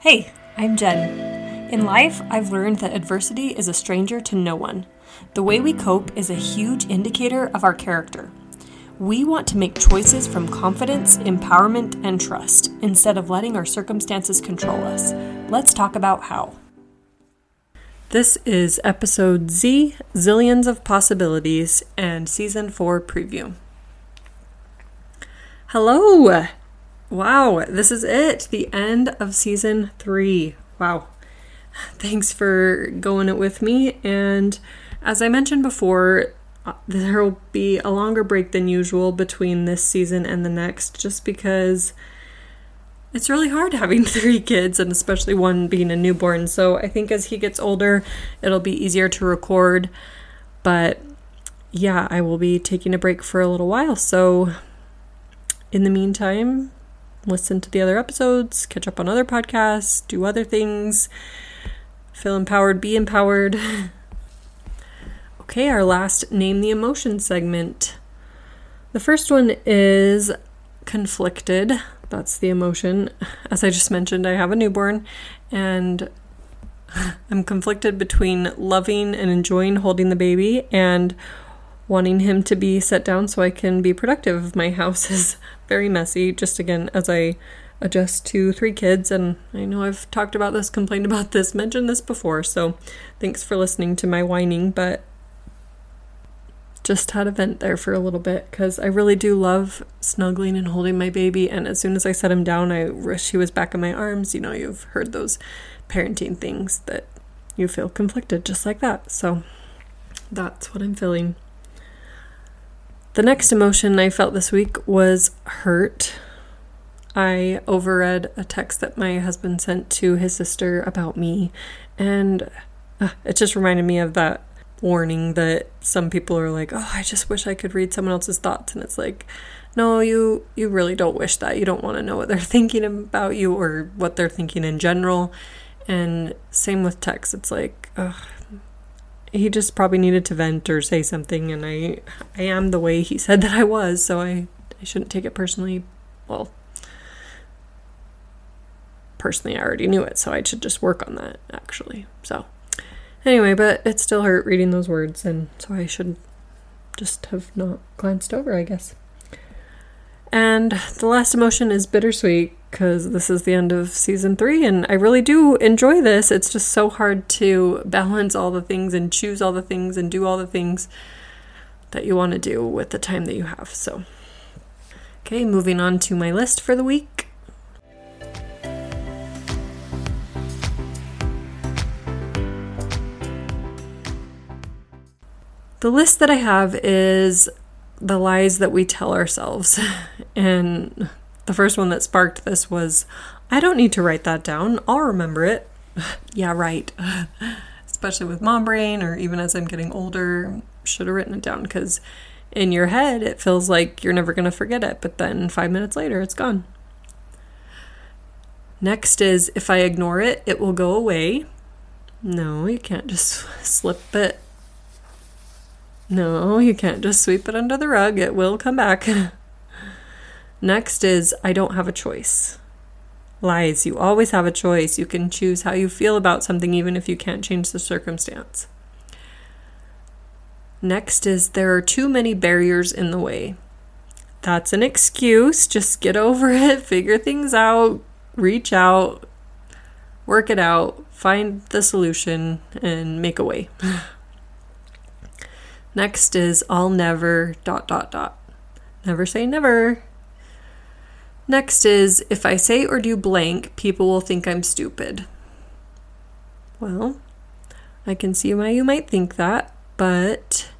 Hey, I'm Jen. In life, I've learned that adversity is a stranger to no one. The way we cope is a huge indicator of our character. We want to make choices from confidence, empowerment, and trust instead of letting our circumstances control us. Let's talk about how. This is episode Z Zillions of Possibilities and season 4 preview. Hello! Wow, this is it. The end of season three. Wow. Thanks for going it with me. And as I mentioned before, uh, there will be a longer break than usual between this season and the next, just because it's really hard having three kids and especially one being a newborn. So I think as he gets older, it'll be easier to record. But yeah, I will be taking a break for a little while. So in the meantime, listen to the other episodes, catch up on other podcasts, do other things, feel empowered, be empowered. okay, our last Name the Emotion segment. The first one is conflicted. That's the emotion. As I just mentioned, I have a newborn and I'm conflicted between loving and enjoying holding the baby and wanting him to be set down so I can be productive. My house is very messy, just again, as I adjust to three kids. And I know I've talked about this, complained about this, mentioned this before. So thanks for listening to my whining, but just had a vent there for a little bit because I really do love snuggling and holding my baby. And as soon as I set him down, I wish he was back in my arms. You know, you've heard those parenting things that you feel conflicted just like that. So that's what I'm feeling. The next emotion I felt this week was hurt. I overread a text that my husband sent to his sister about me, and uh, it just reminded me of that warning that some people are like, "Oh, I just wish I could read someone else's thoughts," and it's like, no, you you really don't wish that. You don't want to know what they're thinking about you or what they're thinking in general. And same with text. It's like, ugh, he just probably needed to vent or say something and I I am the way he said that I was, so I I shouldn't take it personally. Well, personally I already knew it, so I should just work on that actually. So anyway, but it still hurt reading those words and so I should just have not glanced over, I guess. And the last emotion is bittersweet because this is the end of season three, and I really do enjoy this. It's just so hard to balance all the things and choose all the things and do all the things that you want to do with the time that you have. So, okay, moving on to my list for the week. The list that I have is the lies that we tell ourselves. And the first one that sparked this was I don't need to write that down. I'll remember it. yeah, right. Especially with mom brain, or even as I'm getting older, should have written it down because in your head it feels like you're never going to forget it, but then five minutes later it's gone. Next is if I ignore it, it will go away. No, you can't just slip it no, you can't just sweep it under the rug. It will come back. Next is I don't have a choice. Lies. You always have a choice. You can choose how you feel about something even if you can't change the circumstance. Next is there are too many barriers in the way. That's an excuse. Just get over it, figure things out, reach out, work it out, find the solution, and make a way. Next is I'll never dot dot dot. Never say never. Next is if I say or do blank, people will think I'm stupid. Well, I can see why you might think that, but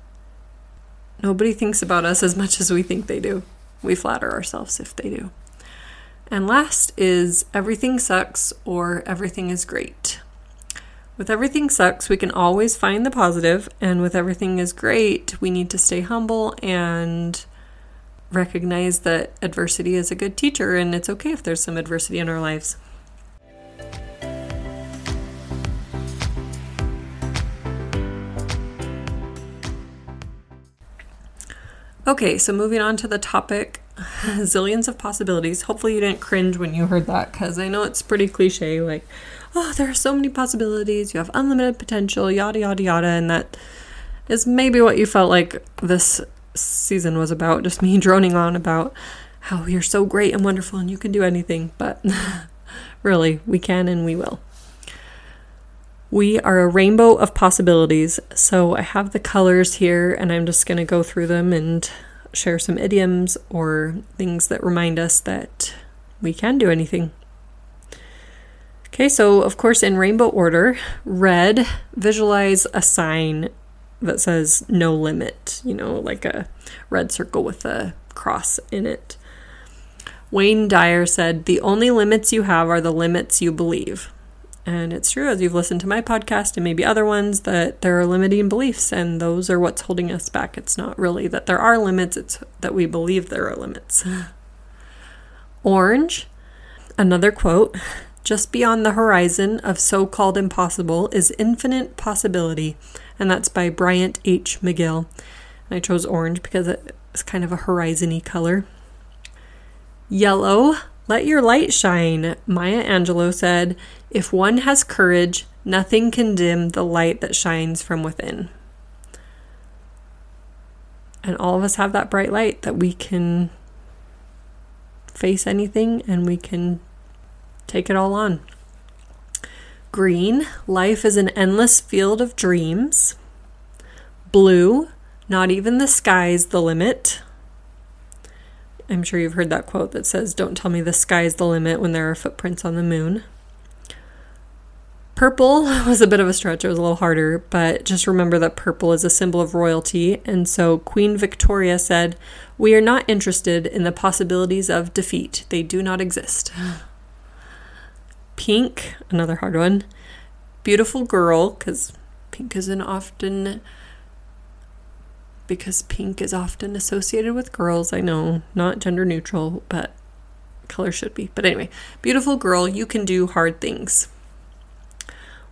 nobody thinks about us as much as we think they do. We flatter ourselves if they do. And last is everything sucks or everything is great. With everything sucks, we can always find the positive, and with everything is great, we need to stay humble and recognize that adversity is a good teacher and it's okay if there's some adversity in our lives. Okay, so moving on to the topic zillions of possibilities. Hopefully, you didn't cringe when you heard that because I know it's pretty cliche. Like, oh, there are so many possibilities. You have unlimited potential, yada, yada, yada. And that is maybe what you felt like this season was about. Just me droning on about how you're so great and wonderful and you can do anything. But really, we can and we will. We are a rainbow of possibilities. So I have the colors here and I'm just going to go through them and share some idioms or things that remind us that we can do anything. Okay, so of course, in rainbow order, red, visualize a sign that says no limit, you know, like a red circle with a cross in it. Wayne Dyer said, The only limits you have are the limits you believe. And it's true, as you've listened to my podcast and maybe other ones, that there are limiting beliefs, and those are what's holding us back. It's not really that there are limits, it's that we believe there are limits. Orange, another quote just beyond the horizon of so called impossible is infinite possibility, and that's by Bryant H. McGill. And I chose orange because it's kind of a horizon y color. Yellow, let your light shine. Maya Angelou said, If one has courage, nothing can dim the light that shines from within. And all of us have that bright light that we can face anything and we can take it all on. Green, life is an endless field of dreams. Blue, not even the sky's the limit. I'm sure you've heard that quote that says, Don't tell me the sky's the limit when there are footprints on the moon. Purple was a bit of a stretch, it was a little harder, but just remember that purple is a symbol of royalty. And so Queen Victoria said, We are not interested in the possibilities of defeat, they do not exist. Pink, another hard one. Beautiful girl, because pink isn't often because pink is often associated with girls. I know, not gender neutral, but color should be. But anyway, beautiful girl, you can do hard things.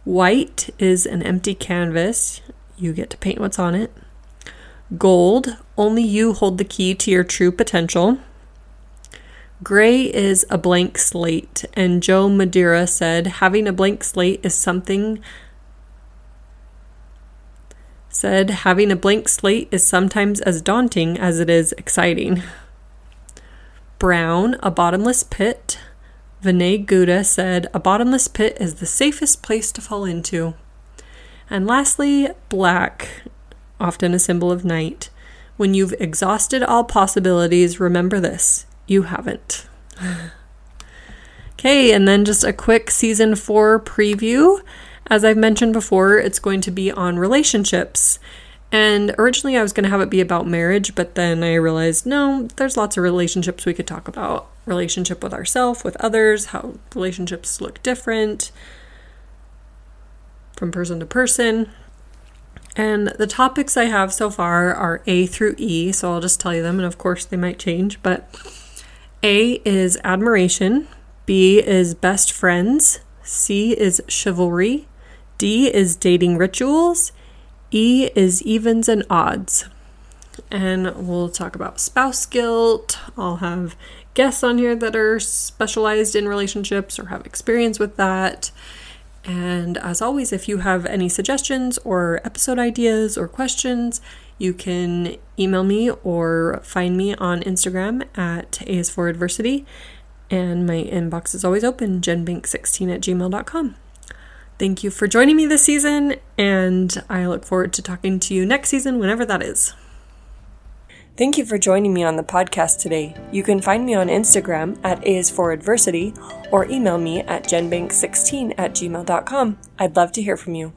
White is an empty canvas. You get to paint what's on it. Gold, only you hold the key to your true potential. Gray is a blank slate, and Joe Madureira said having a blank slate is something said having a blank slate is sometimes as daunting as it is exciting. Brown, a bottomless pit. Vinay Gouda said, A bottomless pit is the safest place to fall into. And lastly, black, often a symbol of night. When you've exhausted all possibilities, remember this you haven't. okay, and then just a quick season four preview. As I've mentioned before, it's going to be on relationships. And originally I was going to have it be about marriage, but then I realized no, there's lots of relationships we could talk about. Relationship with ourselves, with others, how relationships look different from person to person. And the topics I have so far are A through E, so I'll just tell you them, and of course they might change. But A is admiration, B is best friends, C is chivalry, D is dating rituals. E is evens and odds. And we'll talk about spouse guilt. I'll have guests on here that are specialized in relationships or have experience with that. And as always, if you have any suggestions or episode ideas or questions, you can email me or find me on Instagram at A is for Adversity. And my inbox is always open, jenbank16 at gmail.com. Thank you for joining me this season, and I look forward to talking to you next season, whenever that is. Thank you for joining me on the podcast today. You can find me on Instagram at A is for Adversity or email me at jenbank16 at gmail.com. I'd love to hear from you.